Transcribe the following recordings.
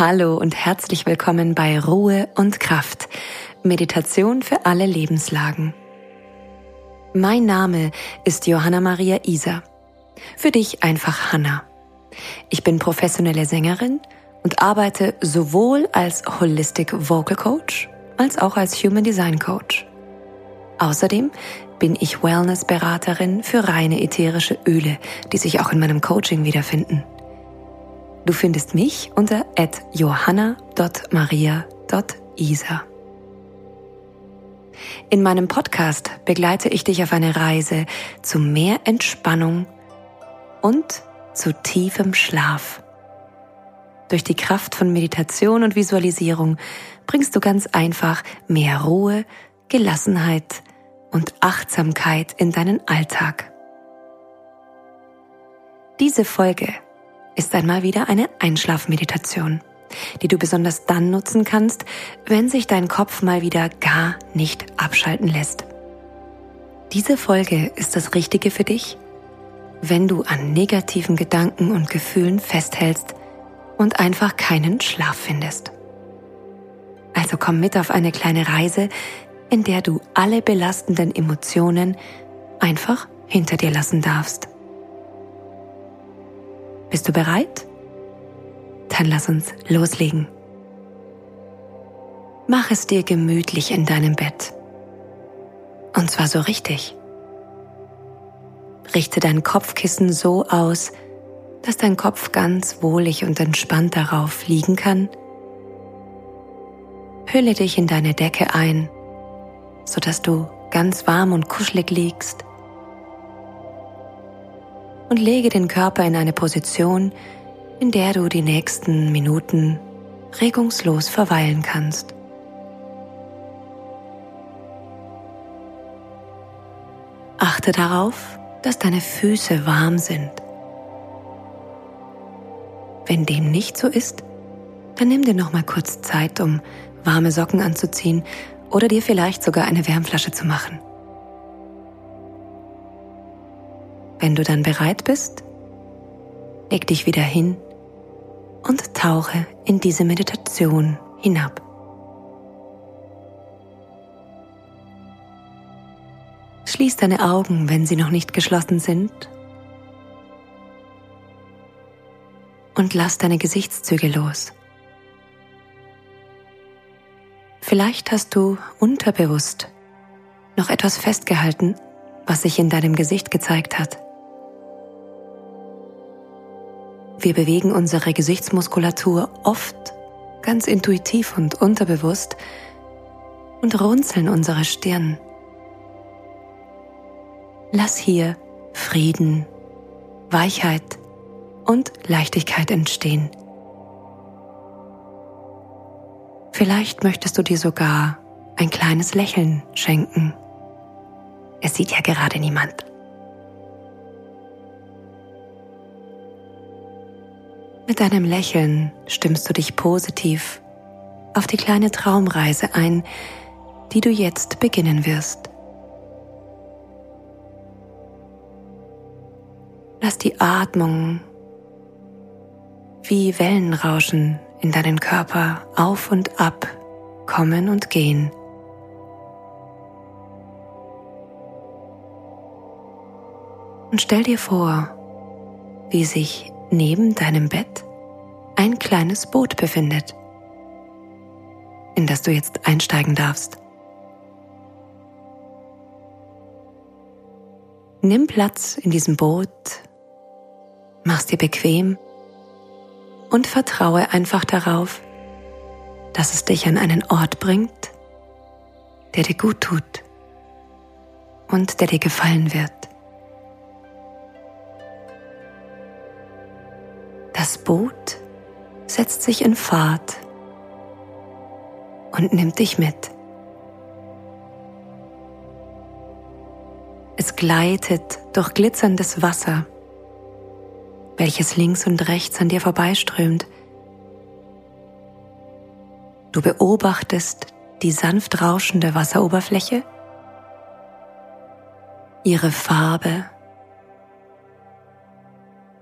Hallo und herzlich willkommen bei Ruhe und Kraft. Meditation für alle Lebenslagen. Mein Name ist Johanna Maria Isa. Für dich einfach Hanna. Ich bin professionelle Sängerin und arbeite sowohl als Holistic Vocal Coach als auch als Human Design Coach. Außerdem bin ich Wellness-Beraterin für reine ätherische Öle, die sich auch in meinem Coaching wiederfinden. Du findest mich unter johanna.maria.isa. In meinem Podcast begleite ich dich auf eine Reise zu mehr Entspannung und zu tiefem Schlaf. Durch die Kraft von Meditation und Visualisierung bringst du ganz einfach mehr Ruhe, Gelassenheit und Achtsamkeit in deinen Alltag. Diese Folge ist einmal wieder eine Einschlafmeditation, die du besonders dann nutzen kannst, wenn sich dein Kopf mal wieder gar nicht abschalten lässt. Diese Folge ist das Richtige für dich, wenn du an negativen Gedanken und Gefühlen festhältst und einfach keinen Schlaf findest. Also komm mit auf eine kleine Reise, in der du alle belastenden Emotionen einfach hinter dir lassen darfst. Bist du bereit? Dann lass uns loslegen. Mach es dir gemütlich in deinem Bett. Und zwar so richtig. Richte dein Kopfkissen so aus, dass dein Kopf ganz wohlig und entspannt darauf liegen kann. Hülle dich in deine Decke ein, sodass du ganz warm und kuschelig liegst und lege den Körper in eine Position, in der du die nächsten Minuten regungslos verweilen kannst. Achte darauf, dass deine Füße warm sind. Wenn dem nicht so ist, dann nimm dir noch mal kurz Zeit, um warme Socken anzuziehen oder dir vielleicht sogar eine Wärmflasche zu machen. Wenn du dann bereit bist, leg dich wieder hin und tauche in diese Meditation hinab. Schließ deine Augen, wenn sie noch nicht geschlossen sind. Und lass deine Gesichtszüge los. Vielleicht hast du unterbewusst noch etwas festgehalten, was sich in deinem Gesicht gezeigt hat. Wir bewegen unsere Gesichtsmuskulatur oft ganz intuitiv und unterbewusst und runzeln unsere Stirn. Lass hier Frieden, Weichheit und Leichtigkeit entstehen. Vielleicht möchtest du dir sogar ein kleines Lächeln schenken. Es sieht ja gerade niemand. Deinem Lächeln stimmst du dich positiv auf die kleine Traumreise ein, die du jetzt beginnen wirst. Lass die Atmung wie Wellenrauschen in deinen Körper auf und ab kommen und gehen. Und stell dir vor, wie sich neben deinem Bett ein kleines Boot befindet, in das du jetzt einsteigen darfst. Nimm Platz in diesem Boot, mach's dir bequem und vertraue einfach darauf, dass es dich an einen Ort bringt, der dir gut tut und der dir gefallen wird. Das Boot setzt sich in Fahrt und nimmt dich mit. Es gleitet durch glitzerndes Wasser, welches links und rechts an dir vorbeiströmt. Du beobachtest die sanft rauschende Wasseroberfläche, ihre Farbe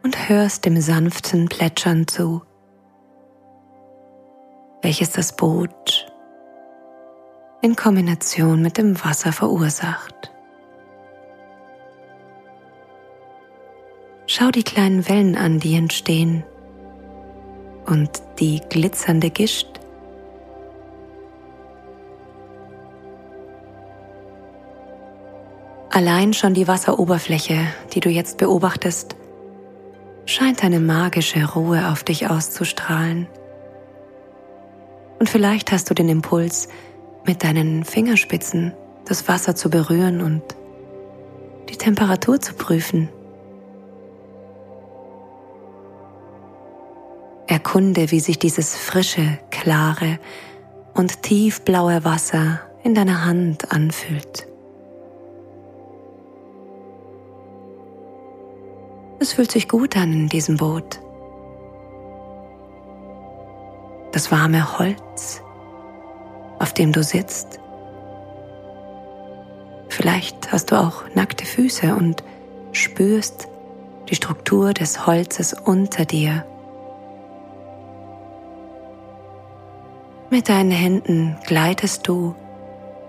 und hörst dem sanften Plätschern zu. Welches das Boot in Kombination mit dem Wasser verursacht. Schau die kleinen Wellen an, die entstehen und die glitzernde Gischt. Allein schon die Wasseroberfläche, die du jetzt beobachtest, scheint eine magische Ruhe auf dich auszustrahlen. Und vielleicht hast du den Impuls, mit deinen Fingerspitzen das Wasser zu berühren und die Temperatur zu prüfen. Erkunde, wie sich dieses frische, klare und tiefblaue Wasser in deiner Hand anfühlt. Es fühlt sich gut an in diesem Boot. Das warme Holz, auf dem du sitzt. Vielleicht hast du auch nackte Füße und spürst die Struktur des Holzes unter dir. Mit deinen Händen gleitest du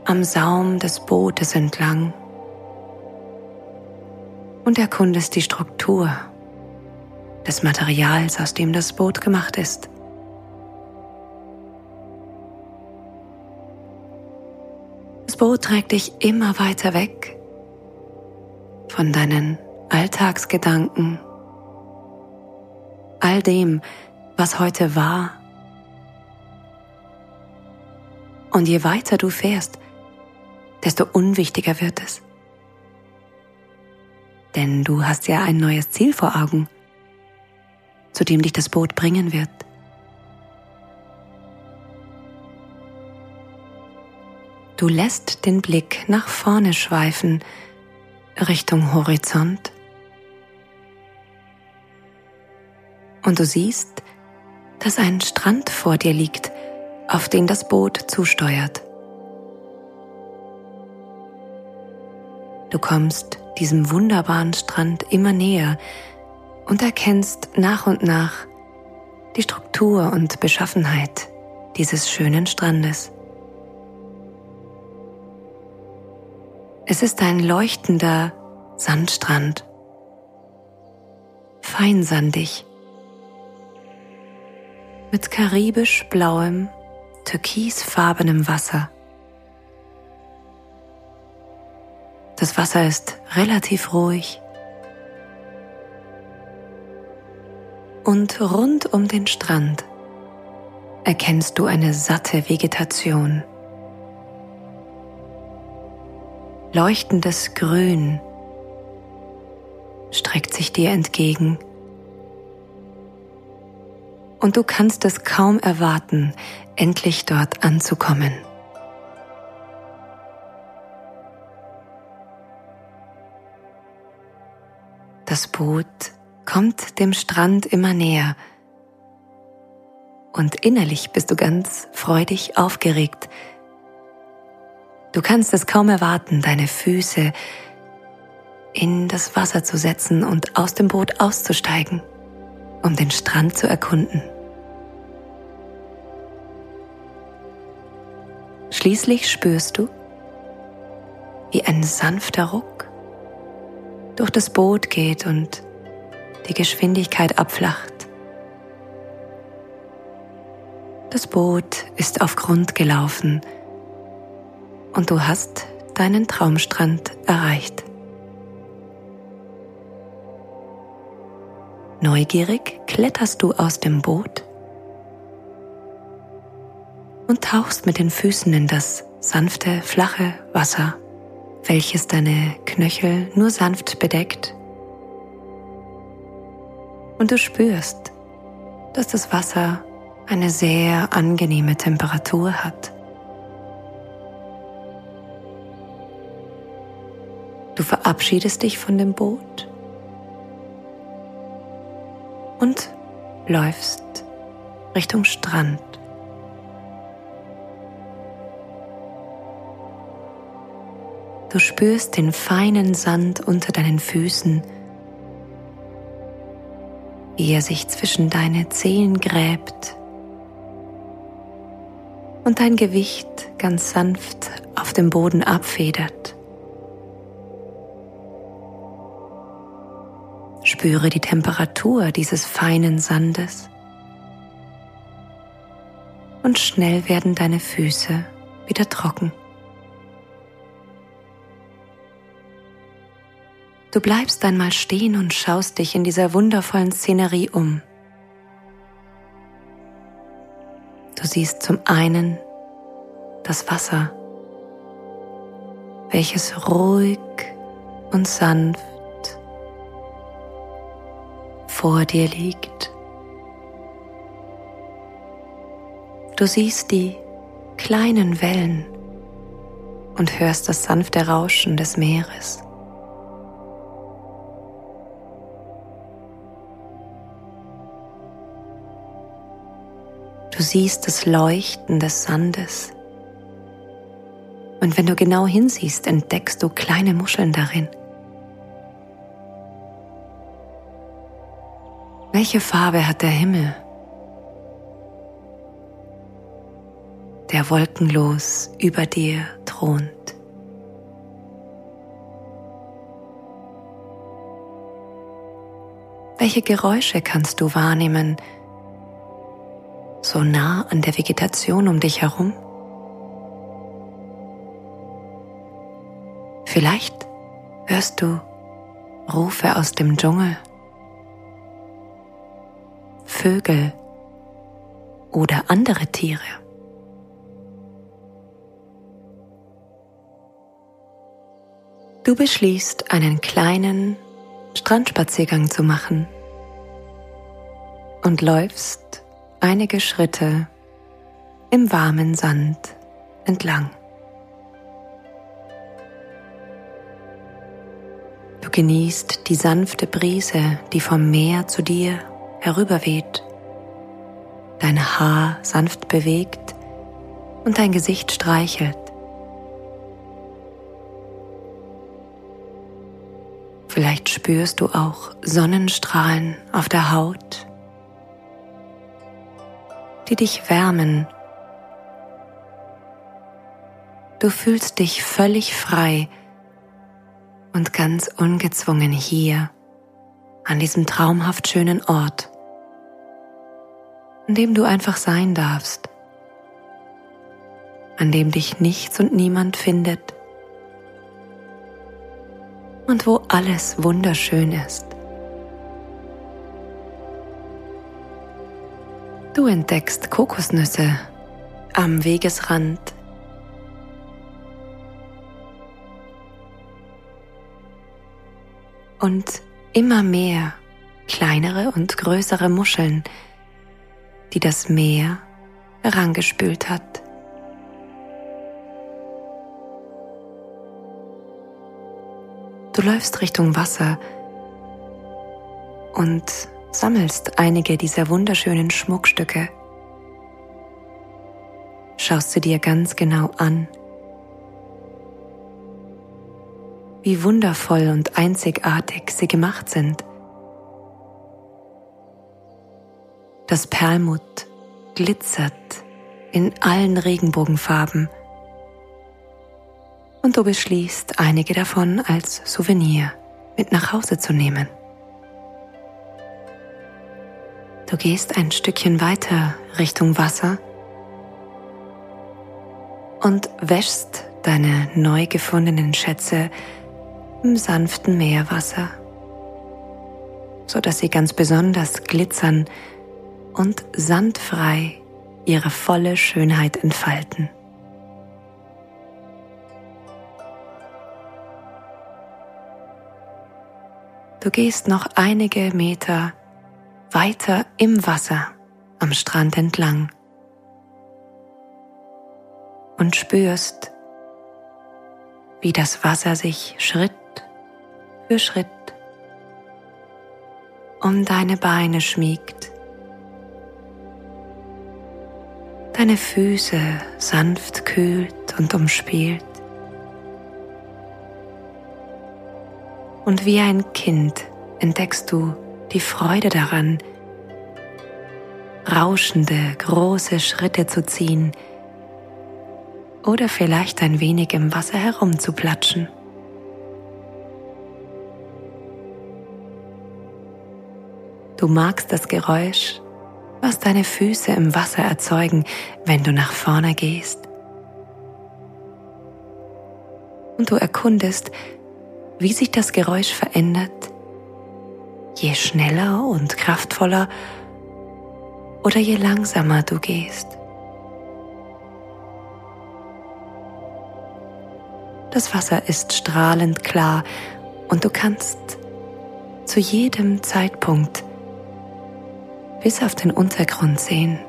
am Saum des Bootes entlang und erkundest die Struktur des Materials, aus dem das Boot gemacht ist. Boot trägt dich immer weiter weg von deinen Alltagsgedanken, all dem, was heute war. Und je weiter du fährst, desto unwichtiger wird es denn du hast ja ein neues Ziel vor Augen, zu dem dich das Boot bringen wird. Du lässt den Blick nach vorne schweifen, Richtung Horizont. Und du siehst, dass ein Strand vor dir liegt, auf den das Boot zusteuert. Du kommst diesem wunderbaren Strand immer näher und erkennst nach und nach die Struktur und Beschaffenheit dieses schönen Strandes. Es ist ein leuchtender Sandstrand, feinsandig, mit karibisch blauem, türkisfarbenem Wasser. Das Wasser ist relativ ruhig. Und rund um den Strand erkennst du eine satte Vegetation. Leuchtendes Grün streckt sich dir entgegen. Und du kannst es kaum erwarten, endlich dort anzukommen. Das Boot kommt dem Strand immer näher und innerlich bist du ganz freudig aufgeregt. Du kannst es kaum erwarten, deine Füße in das Wasser zu setzen und aus dem Boot auszusteigen, um den Strand zu erkunden. Schließlich spürst du, wie ein sanfter Ruck durch das Boot geht und die Geschwindigkeit abflacht. Das Boot ist auf Grund gelaufen und du hast deinen Traumstrand erreicht. Neugierig kletterst du aus dem Boot und tauchst mit den Füßen in das sanfte, flache Wasser welches deine Knöchel nur sanft bedeckt. Und du spürst, dass das Wasser eine sehr angenehme Temperatur hat. Du verabschiedest dich von dem Boot und läufst Richtung Strand. Du spürst den feinen Sand unter deinen Füßen, wie er sich zwischen deine Zehen gräbt. und dein Gewicht ganz sanft auf dem Boden abfedert. Spüre die Temperatur dieses feinen Sandes und schnell werden deine Füße wieder trocken. Du bleibst einmal stehen und schaust dich in dieser wundervollen Szenerie um. Du siehst zum einen das Wasser, welches ruhig und sanft vor dir liegt. Du siehst die kleinen Wellen und hörst das sanfte Rauschen des Meeres. Du siehst das Leuchten des Sandes. Und wenn du genau hinsiehst, entdeckst du kleine Muscheln darin. Welche Farbe hat der Himmel? Der wolkenlos über dir thront. Welche Geräusche kannst du wahrnehmen, so nah an der Vegetation um dich herum? Vielleicht hörst du Rufe aus dem Dschungel, Vögel oder andere Tiere. Du beschließt, einen kleinen Strandspaziergang zu machen und läufst einige Schritte im warmen Sand entlang. Du genießt die sanfte Brise, die vom Meer zu dir herüberweht, dein Haar sanft bewegt und dein Gesicht streichelt. Vielleicht spürst du auch Sonnenstrahlen auf der Haut die dich wärmen. Du fühlst dich völlig frei und ganz ungezwungen hier an diesem traumhaft schönen Ort, an dem du einfach sein darfst, an dem dich nichts und niemand findet und wo alles wunderschön ist. Du entdeckst Kokosnüsse am Wegesrand. Und immer mehr kleinere und größere Muscheln, die das Meer herangespült hat. Du läufst Richtung Wasser und sammelst einige dieser wunderschönen Schmuckstücke. Schaust du dir ganz genau an, wie wundervoll und einzigartig sie gemacht sind. Das Perlmutt glitzert in allen Regenbogenfarben und du beschließt, einige davon als Souvenir mit nach Hause zu nehmen. Du gehst ein Stückchen weiter Richtung Wasser und wäschst deine neu gefundenen Schätze im sanften Meerwasser, so dass sie ganz besonders glitzern und sandfrei ihre volle Schönheit entfalten. Du gehst noch einige Meter weiter im Wasser am Strand entlang und spürst, wie das Wasser sich Schritt für Schritt um deine Beine schmiegt, deine Füße sanft kühlt und umspielt. Und wie ein Kind entdeckst du die Freude daran, rauschende, große Schritte zu ziehen oder vielleicht ein wenig im Wasser herumzuplatschen. Du magst das Geräusch, was deine Füße im Wasser erzeugen, wenn du nach vorne gehst. Und du erkundest, wie sich das Geräusch verändert, je schneller und kraftvoller oder je langsamer du gehst. Das Wasser ist strahlend klar und du kannst zu jedem Zeitpunkt bis auf den Untergrund sehen.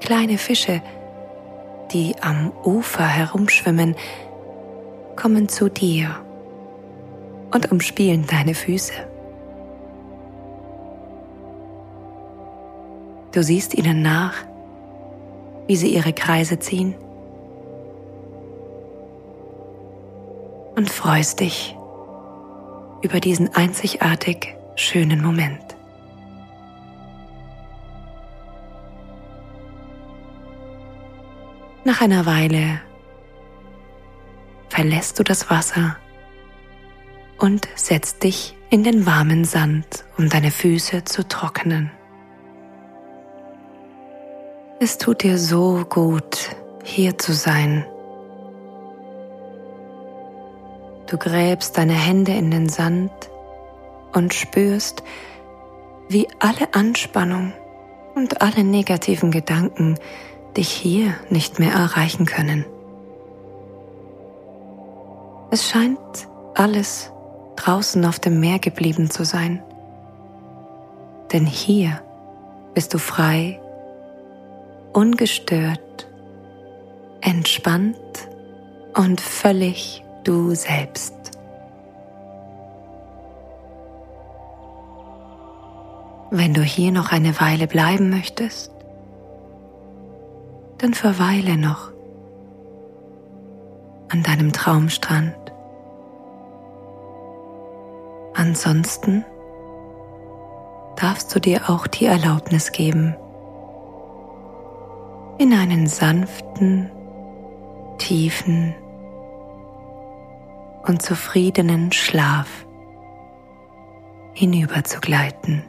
Kleine Fische, die am Ufer herumschwimmen, kommen zu dir und umspielen deine Füße. Du siehst ihnen nach, wie sie ihre Kreise ziehen und freust dich über diesen einzigartig schönen Moment. Nach einer Weile verlässt du das Wasser und setzt dich in den warmen Sand, um deine Füße zu trocknen. Es tut dir so gut, hier zu sein. Du gräbst deine Hände in den Sand und spürst, wie alle Anspannung und alle negativen Gedanken dich hier nicht mehr erreichen können. Es scheint alles draußen auf dem Meer geblieben zu sein. Denn hier bist du frei, ungestört, entspannt und völlig du selbst. Wenn du hier noch eine Weile bleiben möchtest, dann verweile noch an deinem Traumstrand. Ansonsten darfst du dir auch die Erlaubnis geben, in einen sanften, tiefen und zufriedenen Schlaf hinüberzugleiten.